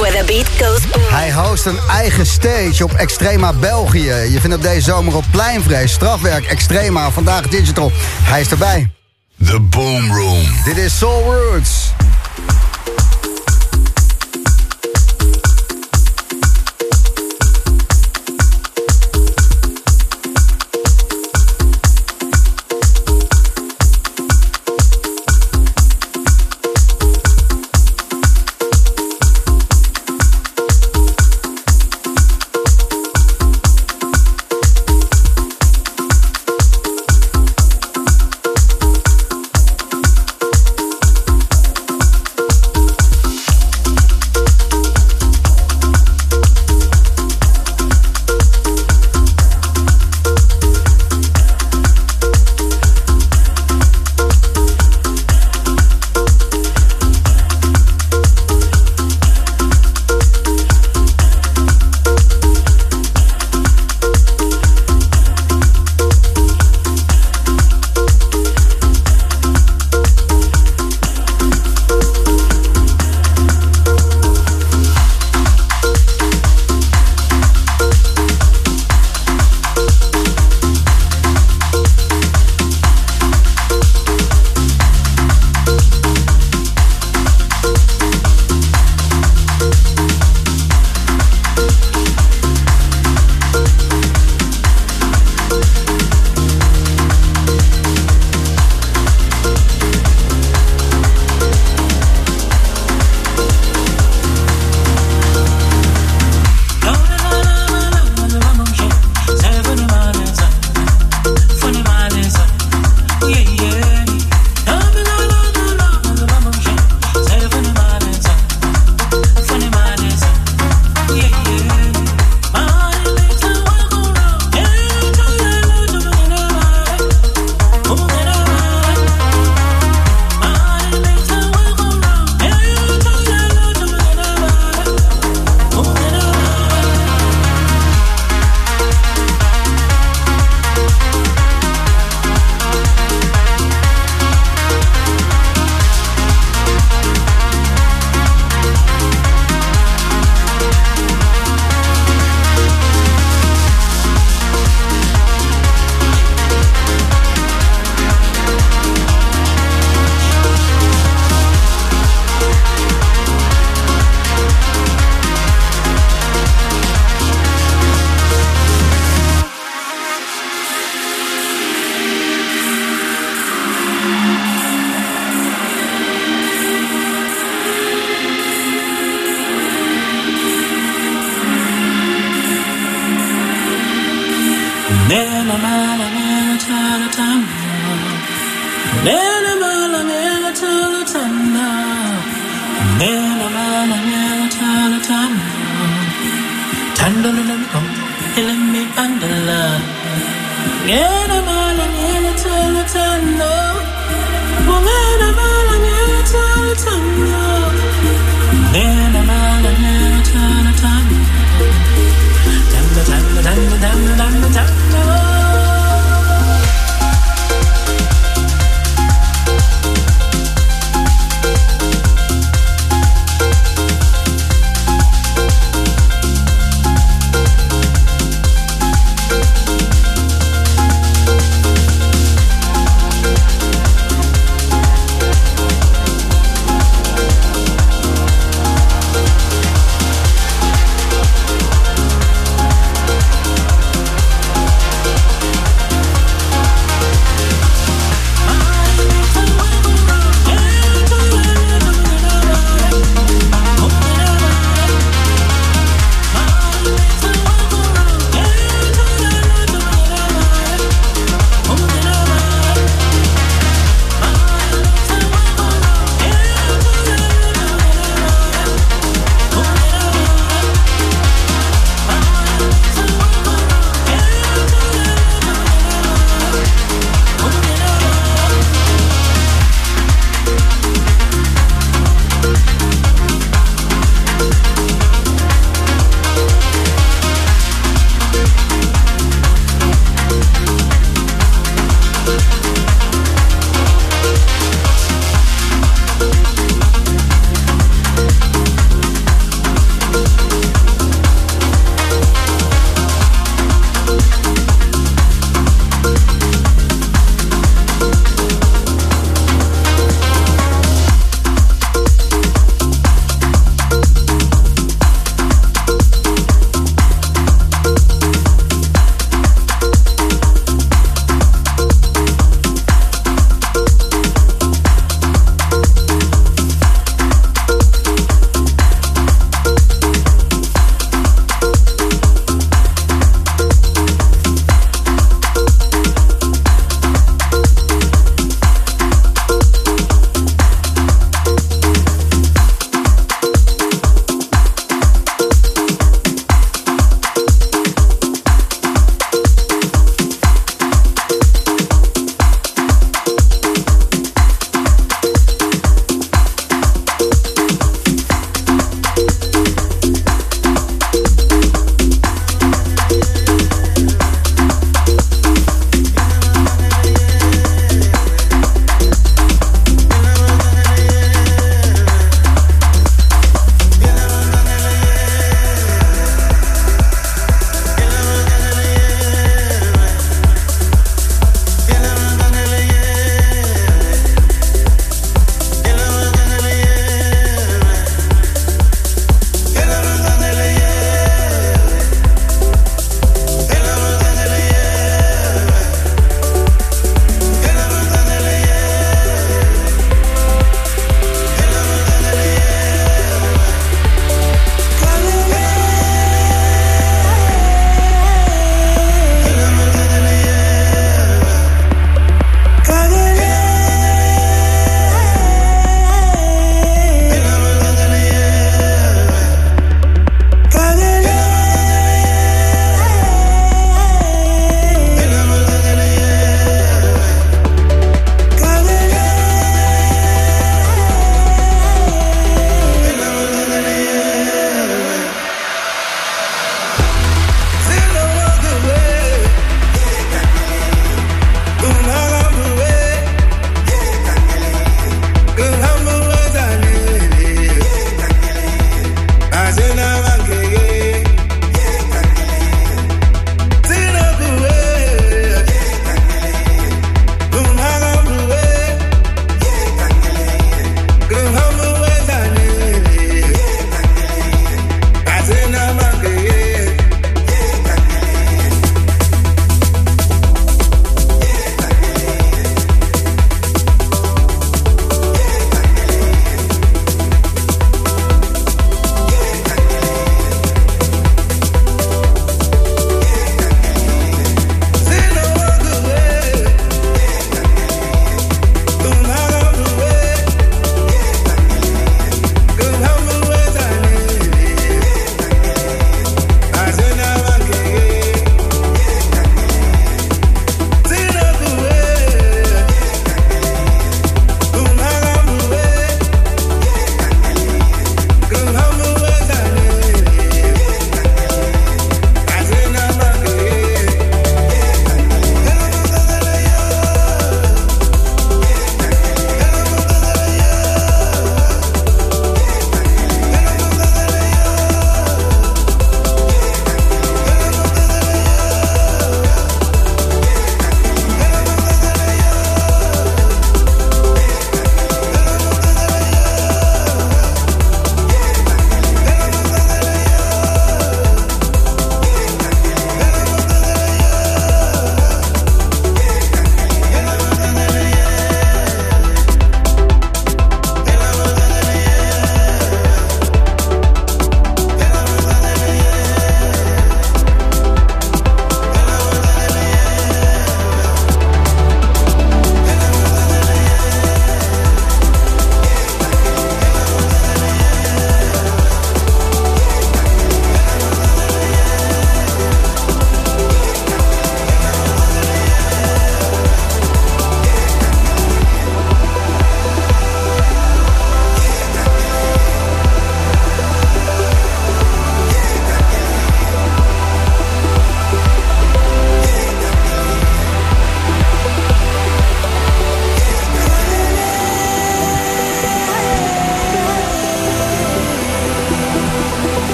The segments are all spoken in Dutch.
Where the beat goes boom. Hij host een eigen stage op Extrema België. Je vindt op deze zomer op Pleinvrees, strafwerk Extrema, vandaag digital. Hij is erbij. The Boom Room. Dit is Soul Roots.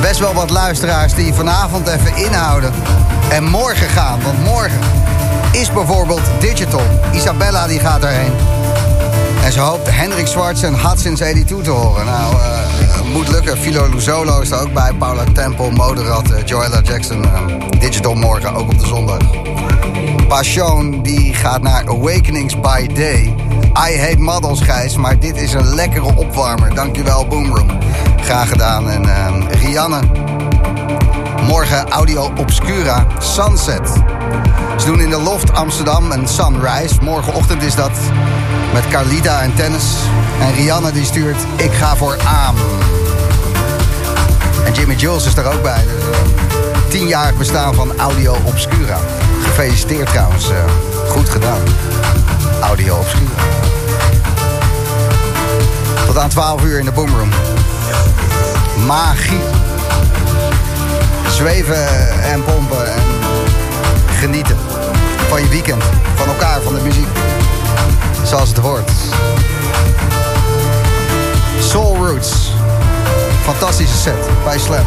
Best wel wat luisteraars die vanavond even inhouden. En morgen gaan, want morgen is bijvoorbeeld Digital. Isabella die gaat erheen. En ze hoopt Hendrik Swartz en Hudson's 82 te horen. Nou, uh, moet lukken. Philo Luzolo is er ook bij. Paula Temple, Moderat, uh, Joella Jackson. Uh, digital morgen, ook op de zondag. Passion die gaat naar Awakenings by Day. I hate models, Gijs, maar dit is een lekkere opwarmer. Dankjewel, Boomroom. Graag gedaan. En Rianne. Morgen Audio Obscura, Sunset. Ze doen in de Loft Amsterdam een Sunrise. Morgenochtend is dat met Carlita en Tennis. En Rianne die stuurt Ik ga voor Aam. En Jimmy Jules is er ook bij. Dus, uh, tienjarig bestaan van Audio Obscura. Gefeliciteerd trouwens. Uh, goed gedaan. Audio Obscura. Tot aan 12 uur in de Boomroom. Magie. Zweven en pompen en genieten van je weekend. Van elkaar, van de muziek. Zoals het hoort. Soul Roots. Fantastische set bij Slam.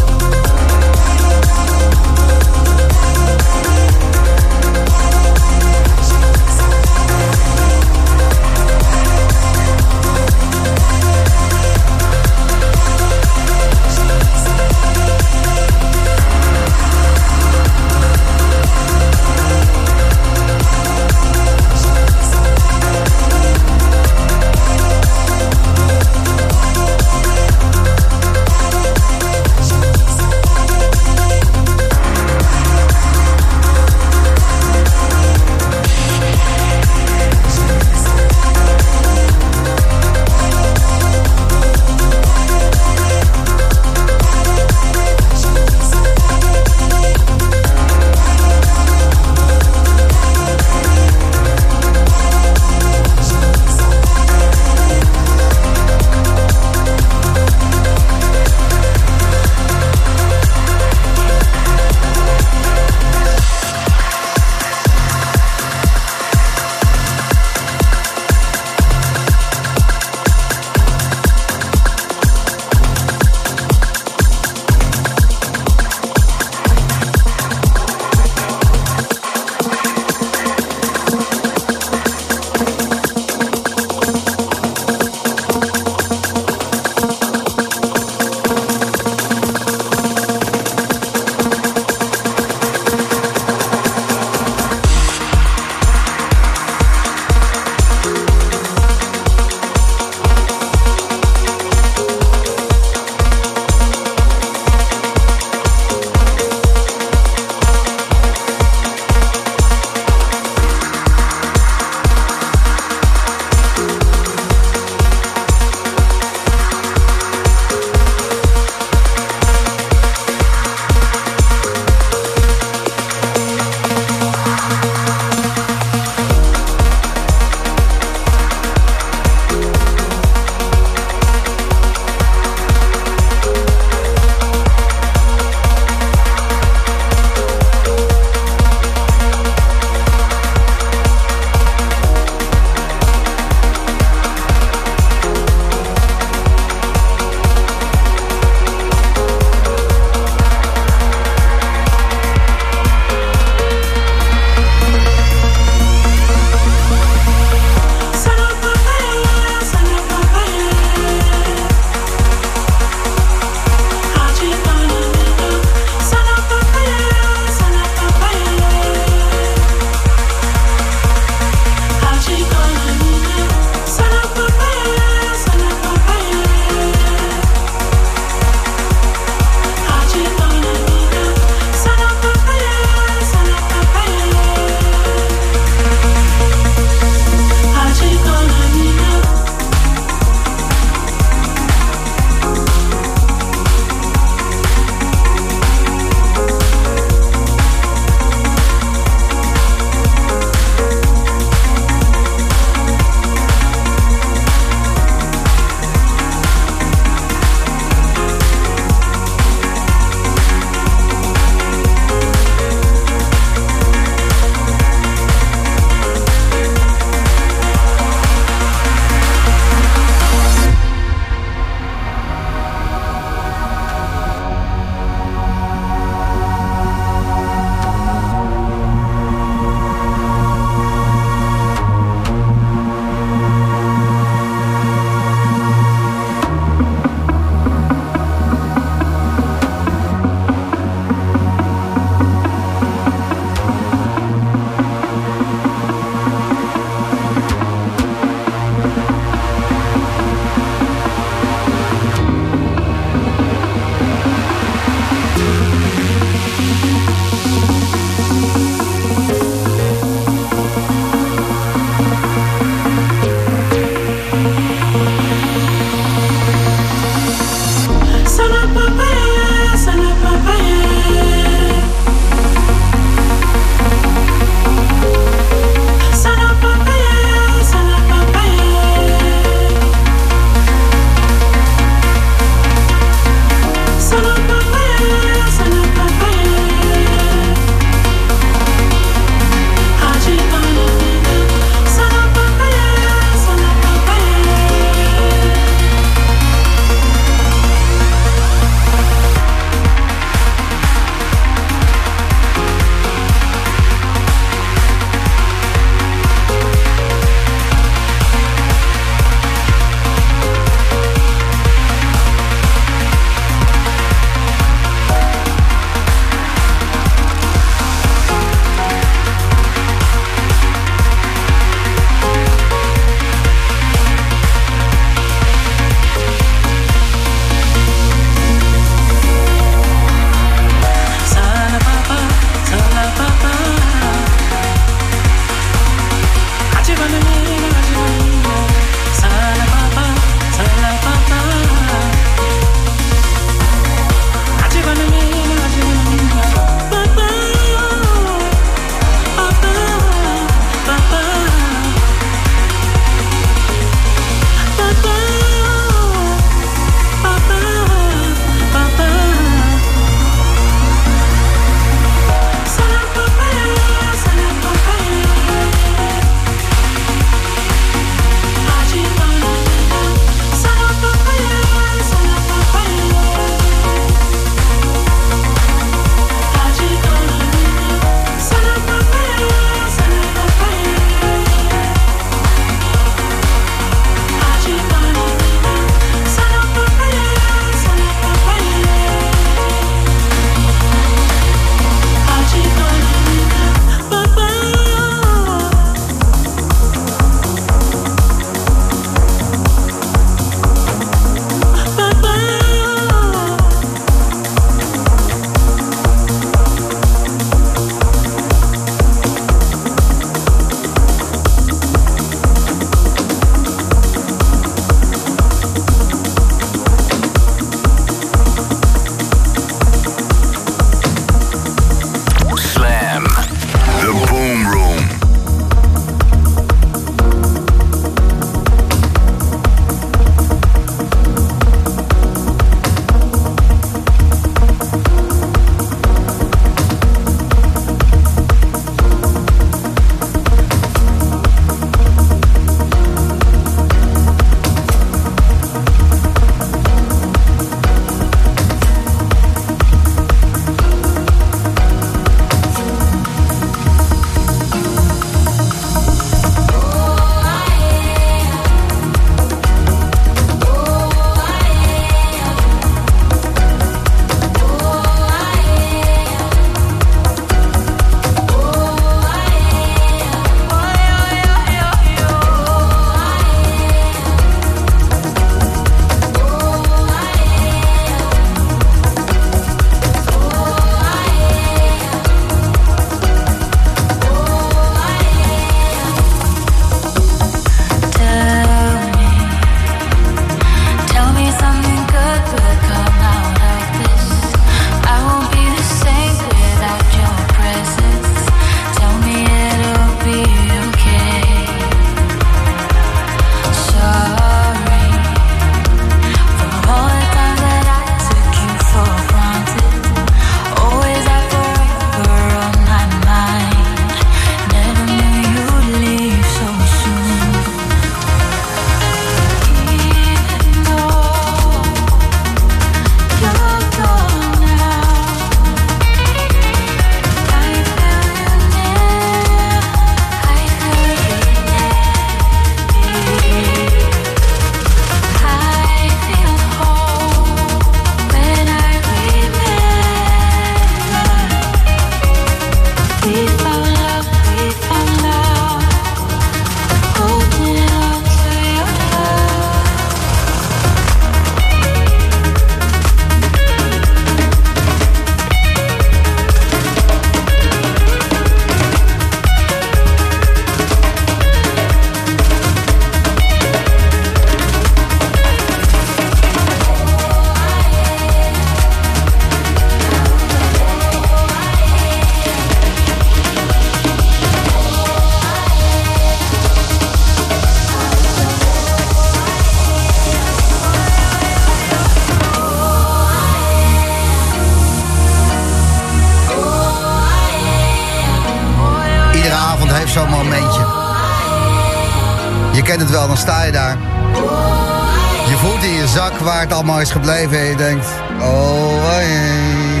Gebleven en je denkt... Oh, jee.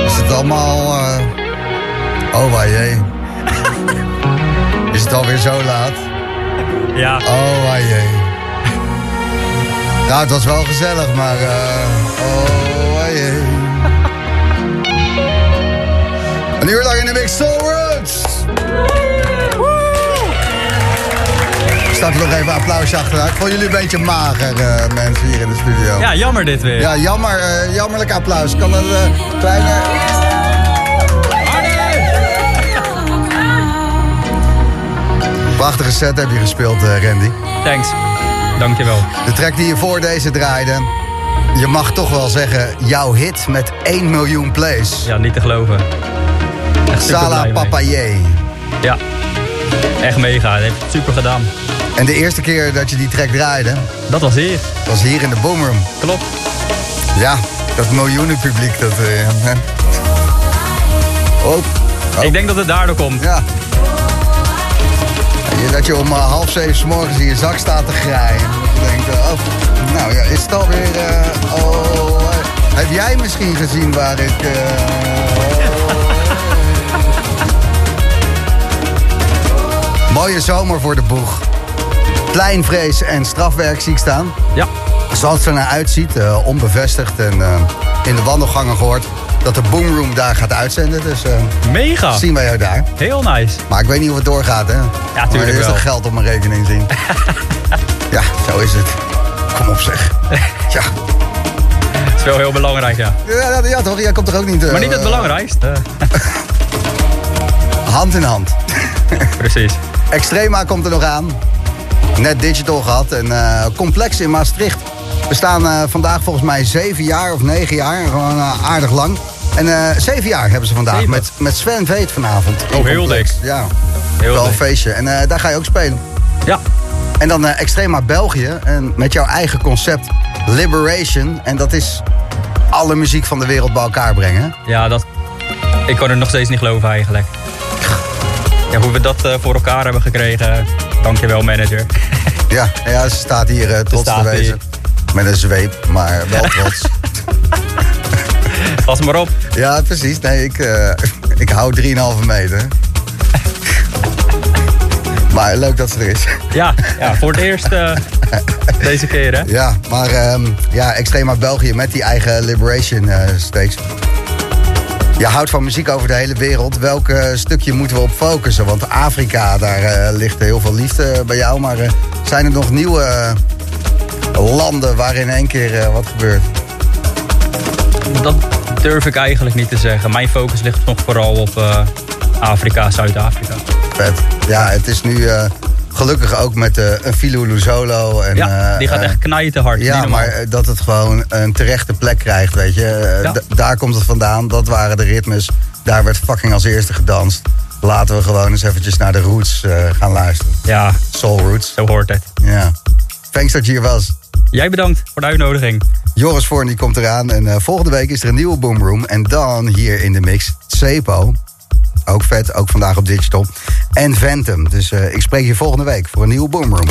Is het allemaal... Uh... Oh, jee. Is het alweer zo laat? Ja. Oh, jee. Nou, het was wel gezellig, maar... Uh... Oh, jee. Een uur lang in de mix, Soul Roots. Staat er nog even een applausje achteruit. Ik vond jullie een beetje mager, uh, mensen hier in de studio. Ja, jammer dit weer. Ja, jammer. Uh, jammerlijk applaus. Kan dat uh, kleine... Prachtige set heb je gespeeld, Randy. Thanks. Dankjewel. De track die je voor deze draaide... Je mag toch wel zeggen, jouw hit met 1 miljoen plays. Ja, niet te geloven. Sala Papaye. Ja, echt mega. Dat heeft het super gedaan. En de eerste keer dat je die track draaide... Dat was hier. Dat was hier in de Boomroom. Klopt. Ja, dat miljoenen publiek. Dat, uh, oh. oh. Ik denk dat het daardoor komt. Ja. Dat je om uh, half zeven s morgens in je zak staat te graaien. Je denkt, uh, oh, nou ja, is het alweer... oh, heb jij misschien gezien waar ik... Mooie zomer voor de boeg. Pleinvrees en strafwerk zie ik staan. Ja. Zoals het er naar uitziet, uh, onbevestigd en uh, in de wandelgangen gehoord... dat de Boomroom daar gaat uitzenden. Dus uh, Mega. zien wij jou daar. Heel nice. Maar ik weet niet of het doorgaat, hè? Ja, tuurlijk maar eerst wel. geld op mijn rekening zien. ja, zo is het. Kom op zeg. ja. Dat is wel heel belangrijk, ja. Ja, ja toch? Jij komt er ook niet... maar niet het belangrijkste. hand in hand. Precies. Extrema komt er nog aan. Net digital gehad en uh, complex in Maastricht. We staan uh, vandaag volgens mij zeven jaar of negen jaar. Gewoon uh, aardig lang. En zeven jaar hebben ze vandaag met, met Sven Veet vanavond. Oh, heel dik. Ja, heel wel een feestje. En daar ga je ook spelen. Ja. En dan Extrema België. En met jouw eigen concept Liberation. En dat is alle muziek van de wereld bij elkaar brengen. Ja, dat... Ik kan het nog steeds niet geloven eigenlijk. Ja, hoe we dat uh, voor elkaar hebben gekregen. Dankjewel, manager. ja, ja, ze staat hier uh, trots staat te wezen. Hier. Met een zweep, maar wel trots. Pas maar op. Ja, precies. Nee, ik, uh, ik hou 3,5 meter. maar leuk dat ze er is. Ja, ja voor het eerst deze keer, hè? Ja, maar um, ja, Extrema België met die eigen Liberation stakes. Je houdt van muziek over de hele wereld. Welk uh, stukje moeten we op focussen? Want Afrika, daar uh, ligt heel veel liefde bij jou. Maar uh, zijn er nog nieuwe landen waar in één keer wat gebeurt? Dat durf ik eigenlijk niet te zeggen. Mijn focus ligt nog vooral op Afrika, Zuid-Afrika. Vet. Ja, het is nu gelukkig ook met een Filulu Solo. En, ja, die gaat echt knijten hard. Ja, maar dat het gewoon een terechte plek krijgt, weet je. Ja. Daar komt het vandaan, dat waren de ritmes. Daar werd fucking als eerste gedanst. Laten we gewoon eens eventjes naar de roots uh, gaan luisteren. Ja. Soul Roots. Zo hoort het. Ja. Thanks dat je hier was. Jij bedankt voor de uitnodiging. Joris Voorn die komt eraan en uh, volgende week is er een nieuwe Boomroom. En dan hier in de mix Cepo. Ook vet, ook vandaag op Digital. En Phantom. Dus uh, ik spreek je volgende week voor een nieuwe Boomroom.